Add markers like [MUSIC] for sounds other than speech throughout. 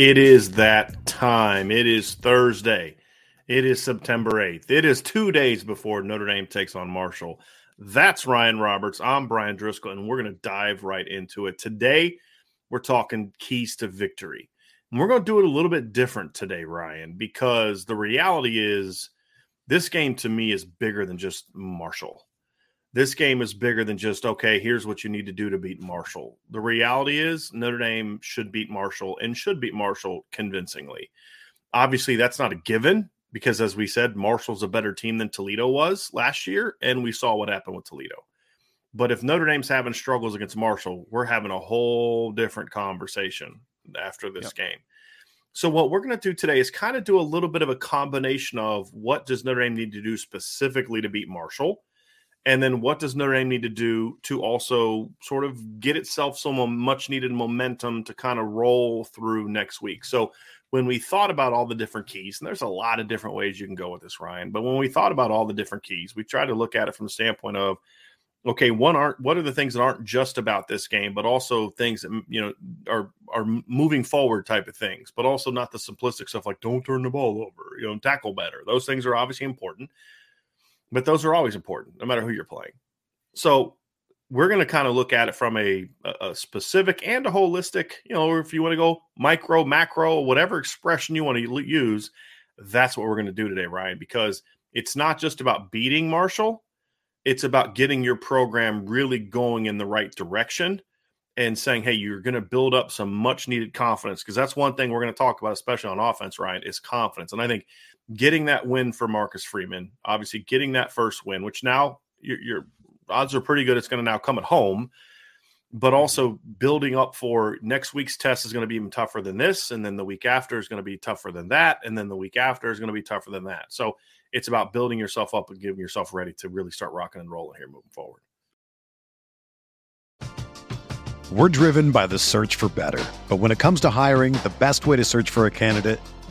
It is that time. It is Thursday. It is September 8th. It is two days before Notre Dame takes on Marshall. That's Ryan Roberts. I'm Brian Driscoll, and we're going to dive right into it. Today, we're talking keys to victory. And we're going to do it a little bit different today, Ryan, because the reality is this game to me is bigger than just Marshall this game is bigger than just okay here's what you need to do to beat marshall. The reality is notre dame should beat marshall and should beat marshall convincingly. Obviously that's not a given because as we said marshall's a better team than toledo was last year and we saw what happened with toledo. But if notre dame's having struggles against marshall we're having a whole different conversation after this yep. game. So what we're going to do today is kind of do a little bit of a combination of what does notre dame need to do specifically to beat marshall and then what does Notre Dame need to do to also sort of get itself some much needed momentum to kind of roll through next week? So when we thought about all the different keys, and there's a lot of different ways you can go with this, Ryan, but when we thought about all the different keys, we tried to look at it from the standpoint of, okay, one aren't what are the things that aren't just about this game, but also things that you know are are moving forward type of things, but also not the simplistic stuff like don't turn the ball over, you know, tackle better. Those things are obviously important but those are always important, no matter who you're playing. So we're going to kind of look at it from a, a specific and a holistic, you know, if you want to go micro, macro, whatever expression you want to use, that's what we're going to do today, Ryan, because it's not just about beating Marshall, it's about getting your program really going in the right direction and saying, hey, you're going to build up some much needed confidence because that's one thing we're going to talk about, especially on offense, Ryan, is confidence. And I think getting that win for Marcus Freeman, obviously getting that first win, which now your, your odds are pretty good it's going to now come at home, but mm-hmm. also building up for next week's test is going to be even tougher than this. And then the week after is going to be tougher than that. And then the week after is going to be tougher than that. So it's about building yourself up and getting yourself ready to really start rocking and rolling here moving forward. We're driven by the search for better. But when it comes to hiring, the best way to search for a candidate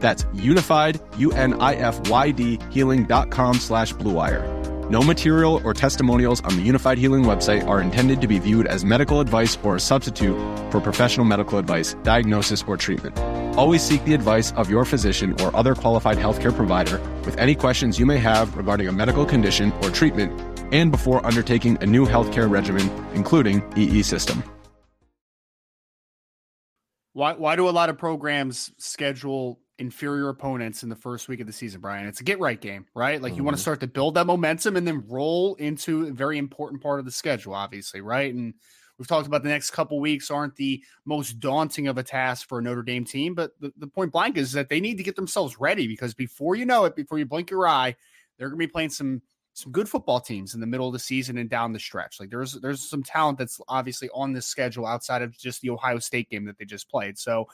That's unified, U-N-I-F-Y-D, healing.com slash bluewire. No material or testimonials on the Unifyd Healing website are intended to be viewed as medical advice or a substitute for professional medical advice, diagnosis, or treatment. Always seek the advice of your physician or other qualified healthcare provider with any questions you may have regarding a medical condition or treatment and before undertaking a new healthcare regimen, including EE system. Why, why do a lot of programs schedule inferior opponents in the first week of the season, Brian. It's a get right game, right? Like mm-hmm. you want to start to build that momentum and then roll into a very important part of the schedule, obviously, right? And we've talked about the next couple weeks aren't the most daunting of a task for a Notre Dame team, but the, the point blank is that they need to get themselves ready because before you know it, before you blink your eye, they're going to be playing some some good football teams in the middle of the season and down the stretch. Like there's there's some talent that's obviously on this schedule outside of just the Ohio State game that they just played. So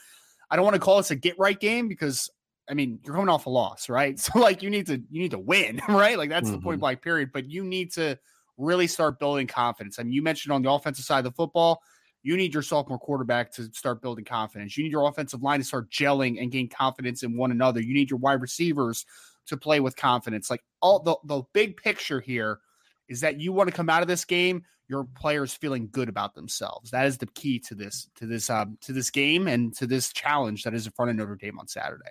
I don't want to call this a get right game because I mean you're coming off a loss, right? [LAUGHS] So like you need to you need to win, [LAUGHS] right? Like that's mm-hmm. the point mm-hmm. blank period. But you need to really start building confidence. I mean, you mentioned on the offensive side of the football, you need your sophomore quarterback to start building confidence. You need your offensive line to start gelling and gain confidence in one another. You need your wide receivers to play with confidence. Like all the the big picture here is that you want to come out of this game your players feeling good about themselves. That is the key to this to this um, to this game and to this challenge that is in front of Notre Dame on Saturday.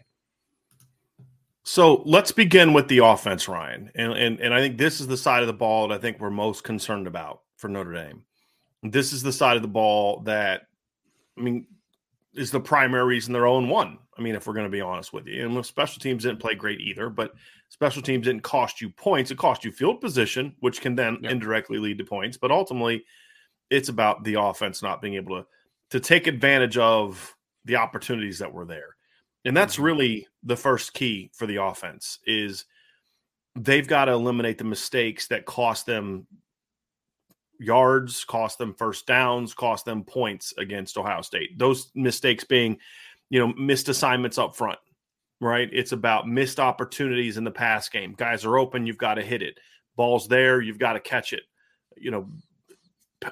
So let's begin with the offense, Ryan, and and and I think this is the side of the ball that I think we're most concerned about for Notre Dame. This is the side of the ball that, I mean, is the primary reason they're own one. I mean, if we're going to be honest with you, and special teams didn't play great either, but special teams didn't cost you points. It cost you field position, which can then yep. indirectly lead to points. But ultimately, it's about the offense not being able to to take advantage of the opportunities that were there. And that's mm-hmm. really the first key for the offense is they've got to eliminate the mistakes that cost them yards, cost them first downs, cost them points against Ohio State. Those mistakes being, you know, missed assignments up front, right? It's about missed opportunities in the pass game. Guys are open, you've got to hit it. Ball's there, you've got to catch it. You know,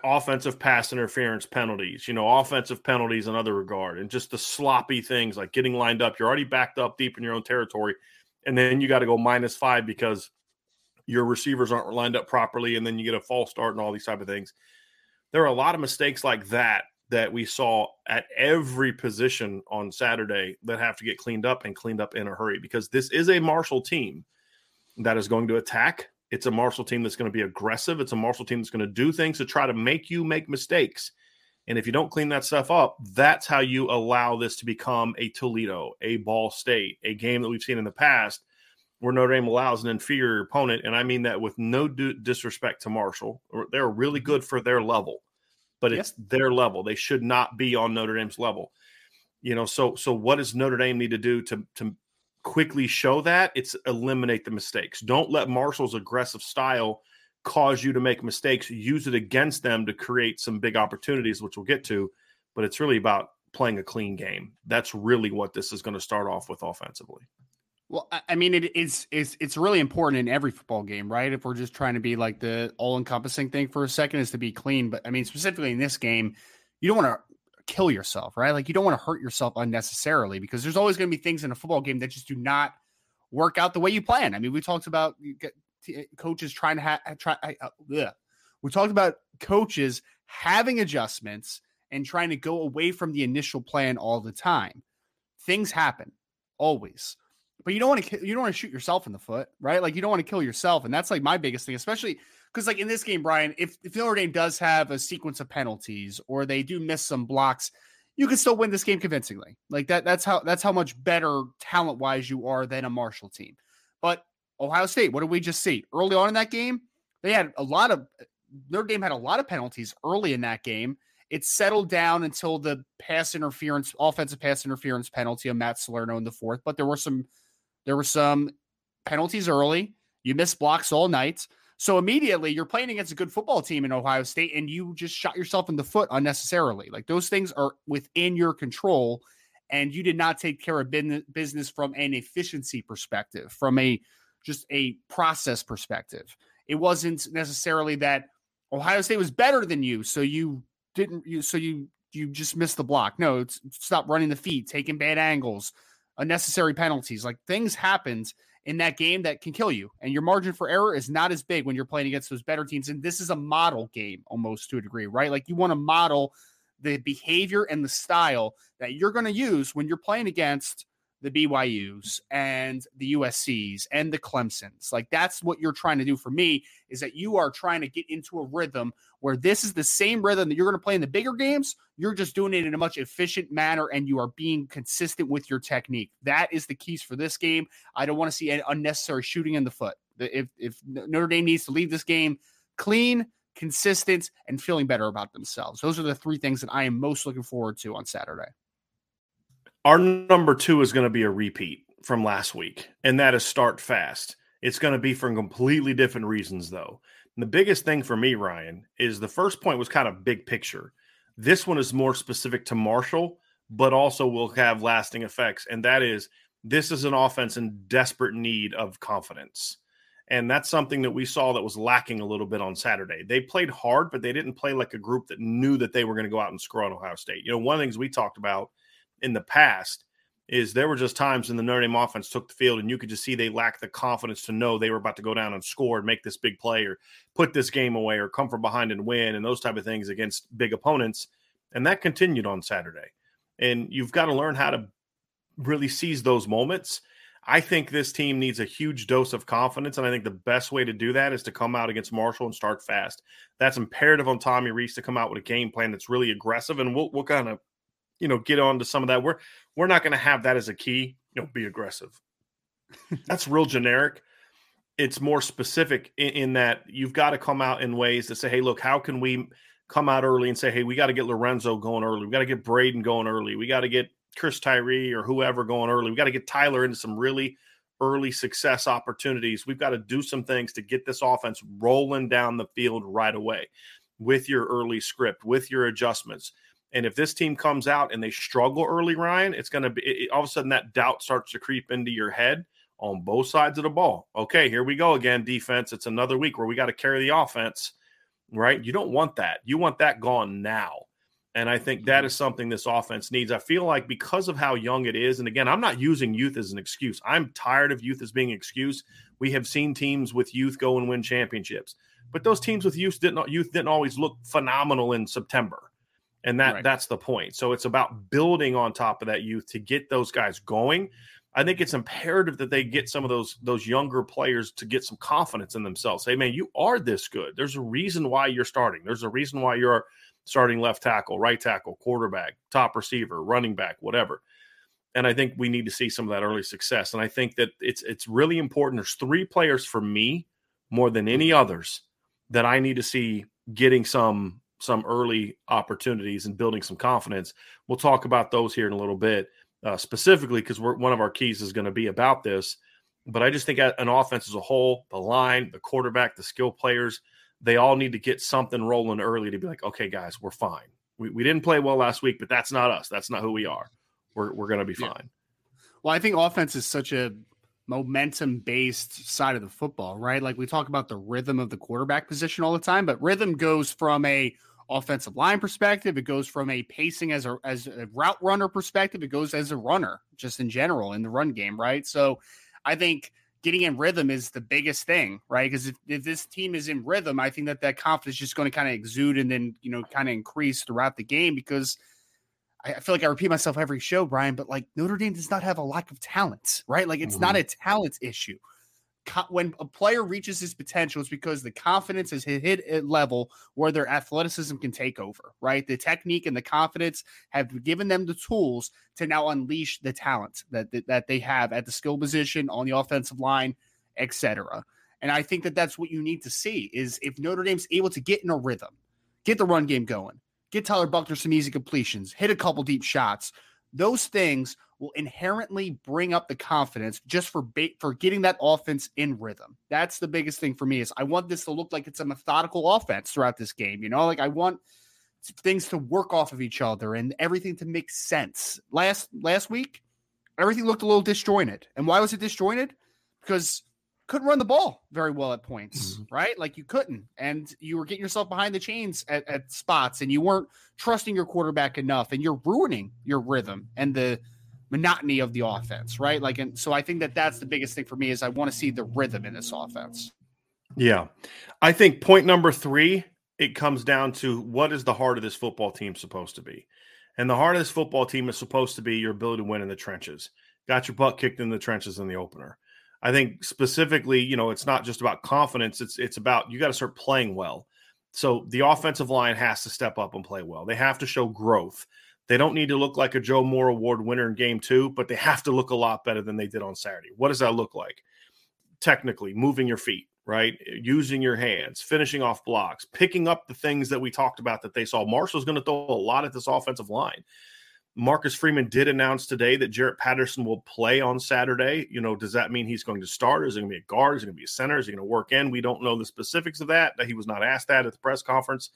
offensive pass interference penalties, you know, offensive penalties in other regard, and just the sloppy things like getting lined up. You're already backed up deep in your own territory, and then you got to go minus five because your receivers aren't lined up properly, and then you get a false start and all these type of things. There are a lot of mistakes like that that we saw at every position on Saturday that have to get cleaned up and cleaned up in a hurry because this is a Marshall team that is going to attack. It's a Marshall team that's going to be aggressive. It's a Marshall team that's going to do things to try to make you make mistakes. And if you don't clean that stuff up, that's how you allow this to become a Toledo, a Ball State, a game that we've seen in the past where Notre Dame allows an inferior opponent, and I mean that with no disrespect to Marshall. They're really mm-hmm. good for their level, but it's yep. their level. They should not be on Notre Dame's level. You know, so so what does Notre Dame need to do to to quickly show that? It's eliminate the mistakes. Don't let Marshall's aggressive style cause you to make mistakes. Use it against them to create some big opportunities, which we'll get to. But it's really about playing a clean game. That's really what this is going to start off with offensively. Well, I mean, it is it's it's really important in every football game, right? If we're just trying to be like the all encompassing thing for a second, is to be clean. But I mean, specifically in this game, you don't want to kill yourself, right? Like you don't want to hurt yourself unnecessarily because there's always going to be things in a football game that just do not work out the way you plan. I mean, we talked about coaches trying to have try. Uh, we talked about coaches having adjustments and trying to go away from the initial plan all the time. Things happen always but you don't want to you don't want to shoot yourself in the foot, right? Like you don't want to kill yourself, and that's like my biggest thing, especially because like in this game, Brian, if, if Notre Dame does have a sequence of penalties or they do miss some blocks, you can still win this game convincingly. Like that, that's how that's how much better talent wise you are than a Marshall team. But Ohio State, what did we just see early on in that game? they had a lot of Notre Dame had a lot of penalties early in that game. It settled down until the pass interference, offensive pass interference penalty of Matt Salerno in the fourth. But there were some, there were some penalties early. You missed blocks all night. So immediately you're playing against a good football team in Ohio State and you just shot yourself in the foot unnecessarily. Like those things are within your control and you did not take care of business from an efficiency perspective, from a just a process perspective. It wasn't necessarily that Ohio State was better than you, so you didn't you so you you just missed the block. No, it's stop running the feet, taking bad angles, unnecessary penalties. Like things happened in that game that can kill you. And your margin for error is not as big when you're playing against those better teams. And this is a model game almost to a degree, right? Like you want to model the behavior and the style that you're going to use when you're playing against the BYUs and the USCs and the Clemsons. Like that's what you're trying to do for me is that you are trying to get into a rhythm where this is the same rhythm that you're going to play in the bigger games. You're just doing it in a much efficient manner and you are being consistent with your technique. That is the keys for this game. I don't want to see any unnecessary shooting in the foot. If if Notre Dame needs to leave this game clean, consistent, and feeling better about themselves. Those are the three things that I am most looking forward to on Saturday. Our number two is going to be a repeat from last week, and that is start fast. It's going to be for completely different reasons, though. And the biggest thing for me, Ryan, is the first point was kind of big picture. This one is more specific to Marshall, but also will have lasting effects. And that is this is an offense in desperate need of confidence. And that's something that we saw that was lacking a little bit on Saturday. They played hard, but they didn't play like a group that knew that they were going to go out and score on Ohio State. You know, one of the things we talked about in the past is there were just times when the Notre Dame offense took the field and you could just see they lacked the confidence to know they were about to go down and score and make this big play or put this game away or come from behind and win and those type of things against big opponents. And that continued on Saturday. And you've got to learn how to really seize those moments. I think this team needs a huge dose of confidence. And I think the best way to do that is to come out against Marshall and start fast. That's imperative on Tommy Rees to come out with a game plan that's really aggressive. And we'll, we'll kind of you know get on to some of that. We're we're not going to have that as a key. You know, be aggressive. [LAUGHS] That's real generic. It's more specific in, in that you've got to come out in ways to say, hey, look, how can we come out early and say, hey, we got to get Lorenzo going early. We got to get Braden going early. We got to get Chris Tyree or whoever going early. We got to get Tyler into some really early success opportunities. We've got to do some things to get this offense rolling down the field right away with your early script, with your adjustments. And if this team comes out and they struggle early, Ryan, it's going to be it, all of a sudden that doubt starts to creep into your head on both sides of the ball. Okay, here we go again, defense. It's another week where we got to carry the offense, right? You don't want that. You want that gone now. And I think that mm-hmm. something this offense needs. I feel like because of how young it is, and again, I'm not using youth as an excuse. I'm tired of youth as being an excuse. We have seen teams with youth go and win championships, but those teams with youth didn't youth didn't always look phenomenal in September and that right. that's the point. So it's about building on top of that youth to get those guys going. I think it's imperative that they get some of those those younger players to get some confidence in themselves. Say man you are this good. There's a reason why you're starting. There's a reason why you're starting left tackle right tackle quarterback top receiver running back whatever. And i think we need to see some of that early success. And i think that it's it's really important. There's three players for me more than any others that i need to see getting some some early opportunities and building some confidence. We'll talk about those here in a little bit, uh, specifically because one of our keys is going to be about this. But I just think an offense as a whole, the line, the quarterback, the skill players, they all need to get something rolling early to be like, okay, guys, we're fine. We, we didn't play well last week, but that's not us. That's not who we are. We're, we're going to be fine. Yeah. Well, I think offense is such a momentum based side of the football, right? Like we talk about the rhythm of the quarterback position all the time, but rhythm goes from a offensive line perspective. It goes from a pacing as a as a route runner perspective. It goes as a runner, just in general in the run game, right? So, I think getting in rhythm is the biggest thing, right? Because if, if this team is in rhythm, I think that that confidence is just going to kind of exude and then you know kind of increase throughout the game because. I feel like I repeat myself every show, Brian, but like Notre Dame does not have a lack of talent, right? Like it's mm-hmm. not a talent issue when a player reaches his potential, it's because the confidence has hit, a level where their athleticism can take over, right? The technique and the confidence have given them the tools to now unleash the talent that, that, that they have at the skill position on the offensive line, etc. And I think that that's what you need to see is if Notre Dame's able to get in a rhythm, get the run game going, get Tyler Buchner some easy completions, hit a couple deep shots, those things will inherently bring up the confidence just for ba- for getting that offense in rhythm. That's the biggest thing for me is I want this to look like it's a methodical offense throughout this game. You know, like I want things to work off of each other and everything to make sense. Last last week, everything looked a little disjointed. And why was it disjointed? Because couldn't run the ball very well at points, mm-hmm. right? Like you couldn't, and you were getting yourself behind the chains at, at spots, and you weren't trusting your quarterback enough, and you're ruining your rhythm and the monotony of the offense, right? Like, and so I think that that's the biggest thing for me is I want to see the rhythm in this offense. Yeah, I think point number three it comes down to what is the heart of this football team supposed to be, and the heart of this football team is supposed to be your ability to win in the trenches. Got your butt kicked in the trenches in the opener. I think specifically, you know, it's not just about confidence. It's it's about you got to start playing well. So the offensive line has to step up and play well. They have to show growth. They don't need to look like a Joe Moore Award winner in game two, but they have to look a lot better than they did on Saturday. What does that look like? Technically, moving your feet, right? Using your hands, finishing off blocks, picking up the things that we talked about that they saw. Marshall's going to throw a lot at this offensive line. Marcus Freeman did announce today that Jarrett Patterson will play on Saturday. You know, does that mean he's going to start? Is he going to be a guard? Is he going to be a center? Is he going to work in? We don't know the specifics of that. He was not asked that at the press conference,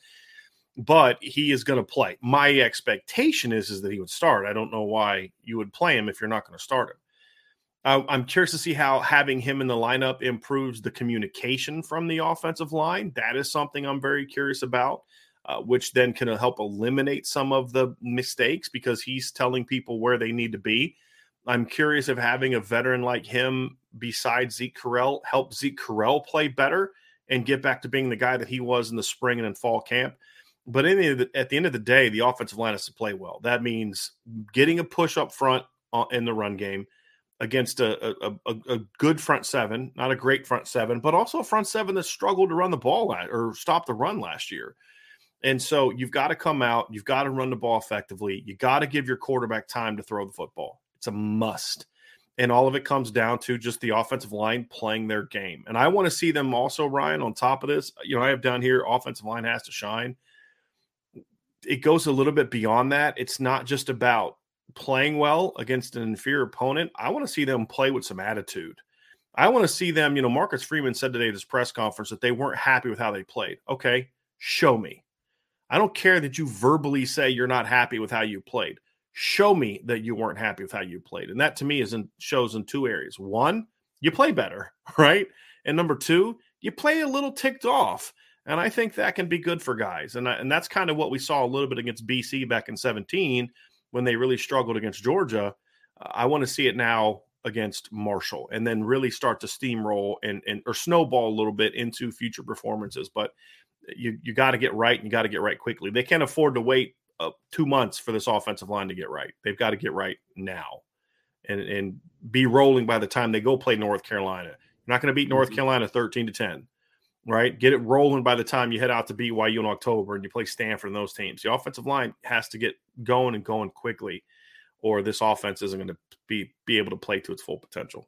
but he is going to play. My expectation is, is that he would start. I don't know why you would play him if you're not going to start him. I'm curious to see how having him in the lineup improves the communication from the offensive line. That is something I'm very curious about uh, which then can help eliminate some of the mistakes because he's telling people where they need to be. I'm curious if having a veteran like him besides Zeke Correll help Zeke Correll play better and get back to being the guy that he was in the spring and in fall camp. But the, at the end of the day, the offensive line has to play well. That means getting a push up front uh, in the run game against a, a, a, a, good front seven, not a great front seven, but also a front seven that struggled to run the ball at, or stop the run last year. And so you've got to come out, you've got to run the ball effectively. You got to give your quarterback time to throw the football. It's a must. And all of it comes down to just the offensive line playing their game. And I want to see them also, Ryan, on top of this. You know, I have down here offensive line has to shine. It goes a little bit beyond that. It's not just about playing well against an inferior opponent. I want to see them play with some attitude. I want to see them, you know, Marcus Freeman said today at his press conference that they weren't happy with how they played. Okay, show me. I don't care that you verbally say you're not happy with how you played. Show me that you weren't happy with how you played. And that to me is in, shows in two areas. One, you play better, [LAUGHS] right? And number two, you play a little ticked off. And I think that can be good for guys. And, I, and that's kind of what we saw a little bit against BC back in 17 when they really struggled against Georgia. I want to see it now against Marshall and then really start to steamroll and, and or snowball a little bit into future performances. But you you got to get right and you got to get right quickly. They can't afford to wait uh, two months for this offensive line to get right. They've got to get right now, and and be rolling by the time they go play North Carolina. You're not going to beat North mm-hmm. Carolina thirteen to ten, right? Get it rolling by the time you head out to BYU in October and you play Stanford and those teams. The offensive line has to get going and going quickly, or this offense isn't going to be be able to play to its full potential.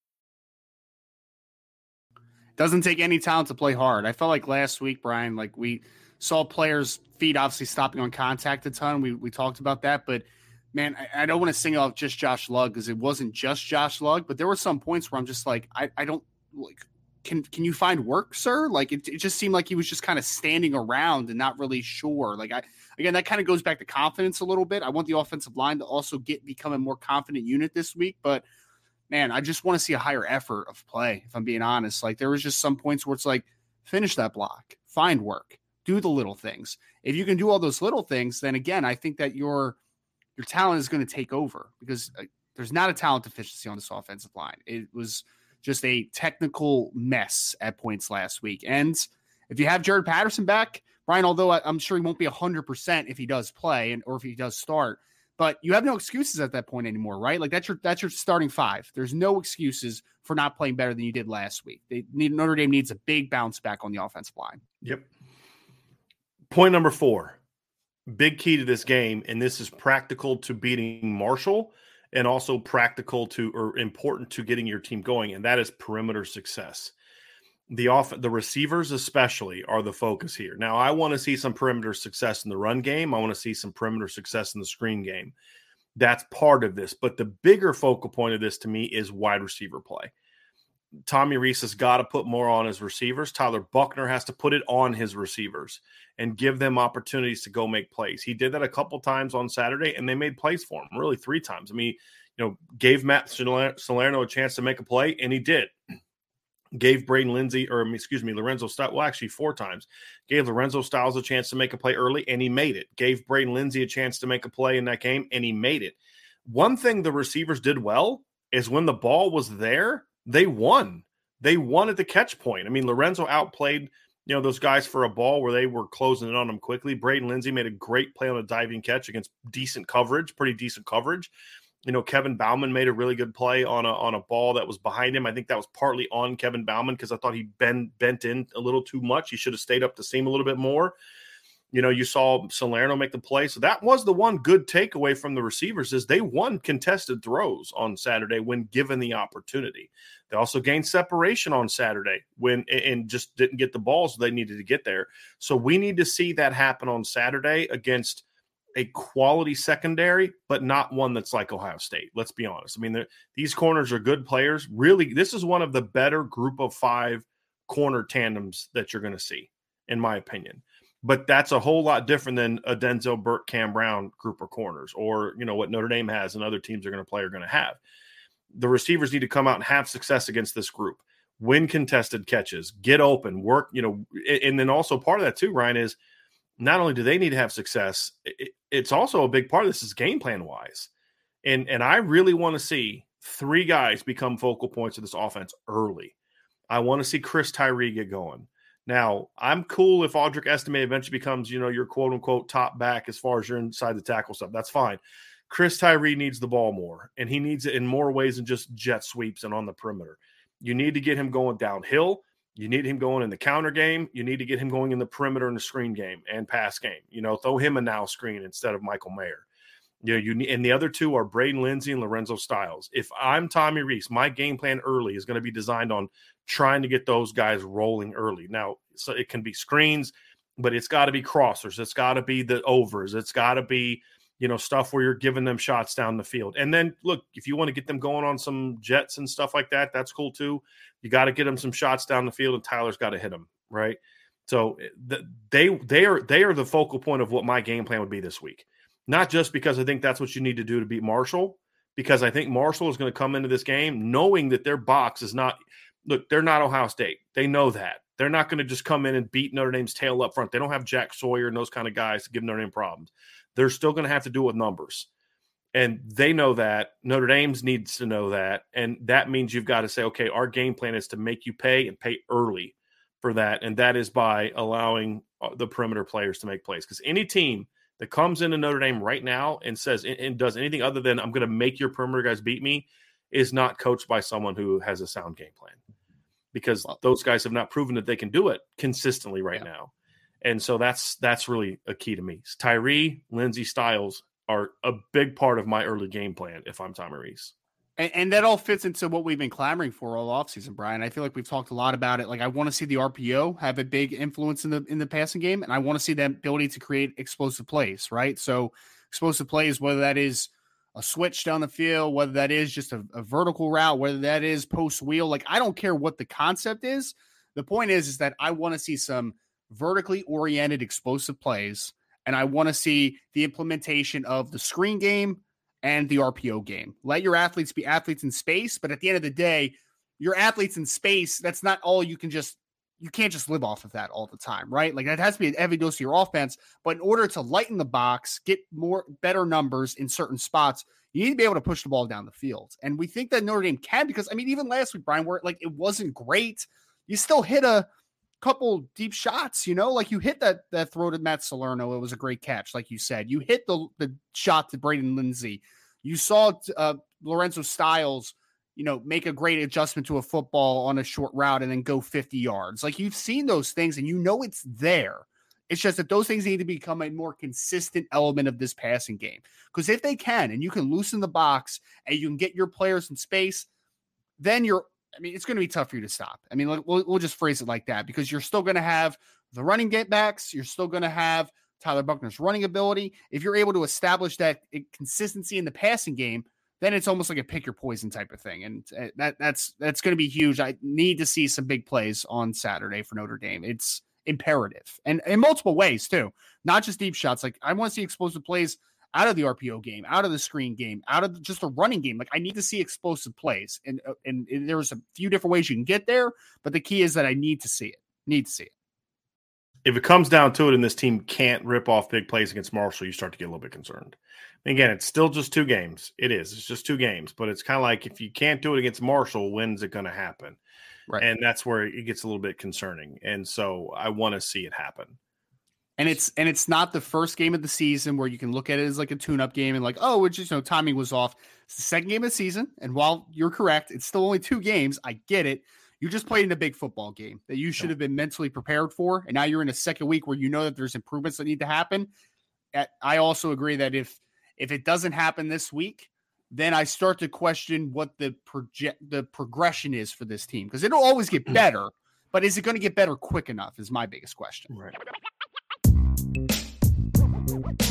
Doesn't take any talent to play hard. I felt like last week, Brian, like we saw players' feet obviously stopping on contact a ton. We we talked about that, but man, I, I don't want to sing off just Josh Lugg because it wasn't just Josh Lugg, but there were some points where I'm just like, I, I don't like. Can can you find work, sir? Like it, it just seemed like he was just kind of standing around and not really sure. Like I again, that kind of goes back to confidence a little bit. I want the offensive line to also get become a more confident unit this week, but man, I just want to see a higher effort of play. If I'm being honest, like there was just some points where it's like finish that block, find work, do the little things. If you can do all those little things, then again, I think that your your talent is going to take over because uh, there's not a talent deficiency on this offensive line. It was just a technical mess at points last week. And if you have Jarrett Patterson back, Brian, although I'm sure he won't be 100% if he does play and or if he does start, but you have no excuses at that point anymore, right? Like that's your that's your starting five. There's no excuses for not playing better than you did last week. They need Notre Dame needs a big bounce back on the offensive line. Yep. Point number four big key to this game, and this is practical to beating Marshall and also practical to or important to getting your team going, and that is perimeter success. The off the receivers especially are the focus here. Now, I want to see some perimeter success in the run game. I want to see some perimeter success in the screen game. That's part of this, but the bigger focal point of this to me is wide receiver play. Tommy Rees has got to put more on his receivers. Tyler Buchner has to put it on his receivers and give them opportunities to go make plays. He did that a couple times on Saturday, and they made plays for him, really three times. I mean, you know, gave Matt Salerno a chance to make a play, and he did. Gave Braden Lenzy, or um, excuse me, Lorenzo Styles, well, actually four times. Gave Lorenzo Styles a chance to make a play early, and he made it. Gave Braden Lenzy a chance to make a play in that game, and he made it. One thing the receivers did well is when the ball was there, they won. They won at the catch point. I mean, Lorenzo outplayed you know those guys for a ball where they were closing in on them quickly. Braden Lenzy made a great play on a diving catch against decent coverage, pretty decent coverage. You know, Kevin Bauman made a really good play on a on a ball that was behind him. I think that was partly on Kevin Bauman because I thought he bent bent in a little too much. He should have stayed up the seam a little bit more. You know, you saw Salerno make the play. So that was the one good takeaway from the receivers is they won contested throws on Saturday when given the opportunity. They also gained separation on Saturday when and just didn't get the balls they needed to get there. So we need to see that happen on Saturday against a quality secondary, but not one that's like Ohio State. Let's be honest. I mean, these corners are good players. Really, this is one of the better group of five corner tandems that you're going to see, in my opinion but that's a whole lot different than a Denzel Burke, Cam Brown group of corners, or you know what Notre Dame has and other teams are going to play are going to have. The receivers need to come out and have success against this group, win contested catches, get open, work. You know, and then also part of that too, Ryan is not only do they need to have success, it's also a big part of this is game plan wise, and and I really want to see three guys become focal points of this offense early. I want to see Chris Tyree get going. Now, I'm cool if Audric Estime eventually becomes, you know, your quote unquote top back as far as you're inside the tackle stuff. That's fine. Chris Tyree needs the ball more, and he needs it in more ways than just jet sweeps and on the perimeter. You need to get him going downhill. You need him going in the counter game. You need to get him going in the perimeter and the screen game and pass game. You know, throw him a now screen instead of Michael Mayer. You know, you and the other two are Braden Lenzy and Lorenzo Styles. If I'm Tommy Rees, my game plan early is going to be designed on trying to get those guys rolling early. Now, so it can be screens, but it's got to be crossers. It's got to be the overs. It's got to be, you know, stuff where you're giving them shots down the field. And then look, if you want to get them going on some jets and stuff like that, that's cool too. You got to get them some shots down the field, and Tyler's got to hit them right. So eh, they they are they are the focal point of what my game plan would be this week. Not just because I think that's what you need to do to beat Marshall, because I think Marshall is going to come into this game knowing that their box is not look, they're not Ohio State. They know that. They're not going to just come in and beat Notre Dame's tail up front. They don't have Jack Sawyer and those kind of guys to give Notre Dame problems. They're still going to have to do with numbers. And they know that. Notre Dame needs to know that. And that means you've got to say, okay, our game plan is to make you pay and pay early for that. And that is by allowing uh, the perimeter players to make plays. Because any team that comes into Notre Dame right now and says and does anything other than I'm going to make your perimeter guys beat me is not coached by someone who has a sound game plan because those guys have not proven that they can do it consistently right yeah. now. And so that's that's really a key to me. Tyree, Lenzy Styles are a big part of my early game plan if I'm Tommy Rees. And, and, that all fits into what we've been clamoring for all offseason, Brian. I feel like we've talked a lot about it. Like I want to see the RPO have a big influence in the in the passing game, and I want to see that ability to create explosive plays, right? So explosive plays, whether that is a switch down the field, whether that is just a, a vertical route, whether that is post wheel. Like I don't care what the concept is. The point is, is that I want to see some vertically oriented explosive plays, and I want to see the implementation of the screen game and the RPO game. Let your athletes be athletes in space, but at the end of the day, your athletes in space, that's not all you can just you can't just live off of that all the time, right? Like that has to be an heavy dose of your offense. But in order to lighten the box, get more better numbers in certain spots, you need to be able to push the ball down the field. And we think that Notre Dame can because I mean, even last week, Brian, where like it wasn't great, you still hit a couple deep shots, you know, like you hit that that throw to Matt Salerno. It was a great catch, like you said. You hit the the shot to Braden Lenzy. You saw uh, Lorenzo Styles you know, make a great adjustment to a football on a short route and then go 50 yards. Like you've seen those things and you know it's there. It's just that those things need to become a more consistent element of this passing game. Because if they can, and you can loosen the box and you can get your players in space, then you're, I mean, it's going to be tough for you to stop. I mean, we'll, we'll just phrase it like that because you're still going to have the running get backs. You're still going to have Tyler Buchner's running ability. If you're able to establish that consistency in the passing game, then it's almost like a pick your poison type of thing, and uh, that that's that's going to be huge. I need to see some big plays on Saturday for Notre Dame. It's imperative, and in multiple ways too, not just deep shots. Like I want to see explosive plays out of the RPO game, out of the screen game, out of just the running game. Like I need to see explosive plays, and uh, and, and there's a few different ways you can get there, but the key is that I need to see it. Need to see it if it comes down to it and this team can't rip off big plays against Marshall, you start to get a little bit concerned. again, it's still just two games. It is. It's just two games, but it's kind of like if you can't do it against Marshall, when's it going to happen? Right. And that's where it gets a little bit concerning. And so I want to see it happen. And it's and it's not the first game of the season where you can look at it as like a tune-up game and like, oh, it's just you know, timing was off. It's the second game of the season. And while you're correct, it's still only two games. I get it you just played in a big football game that you should have been mentally prepared for. And now you're in a second week where you know that there's improvements that need to happen. I also agree that if if it doesn't happen this week, then I start to question what the project the progression is for this team because it'll always get [CLEARS THROAT] better, but is it going to get better quick enough? Is my biggest question. Right. Bye.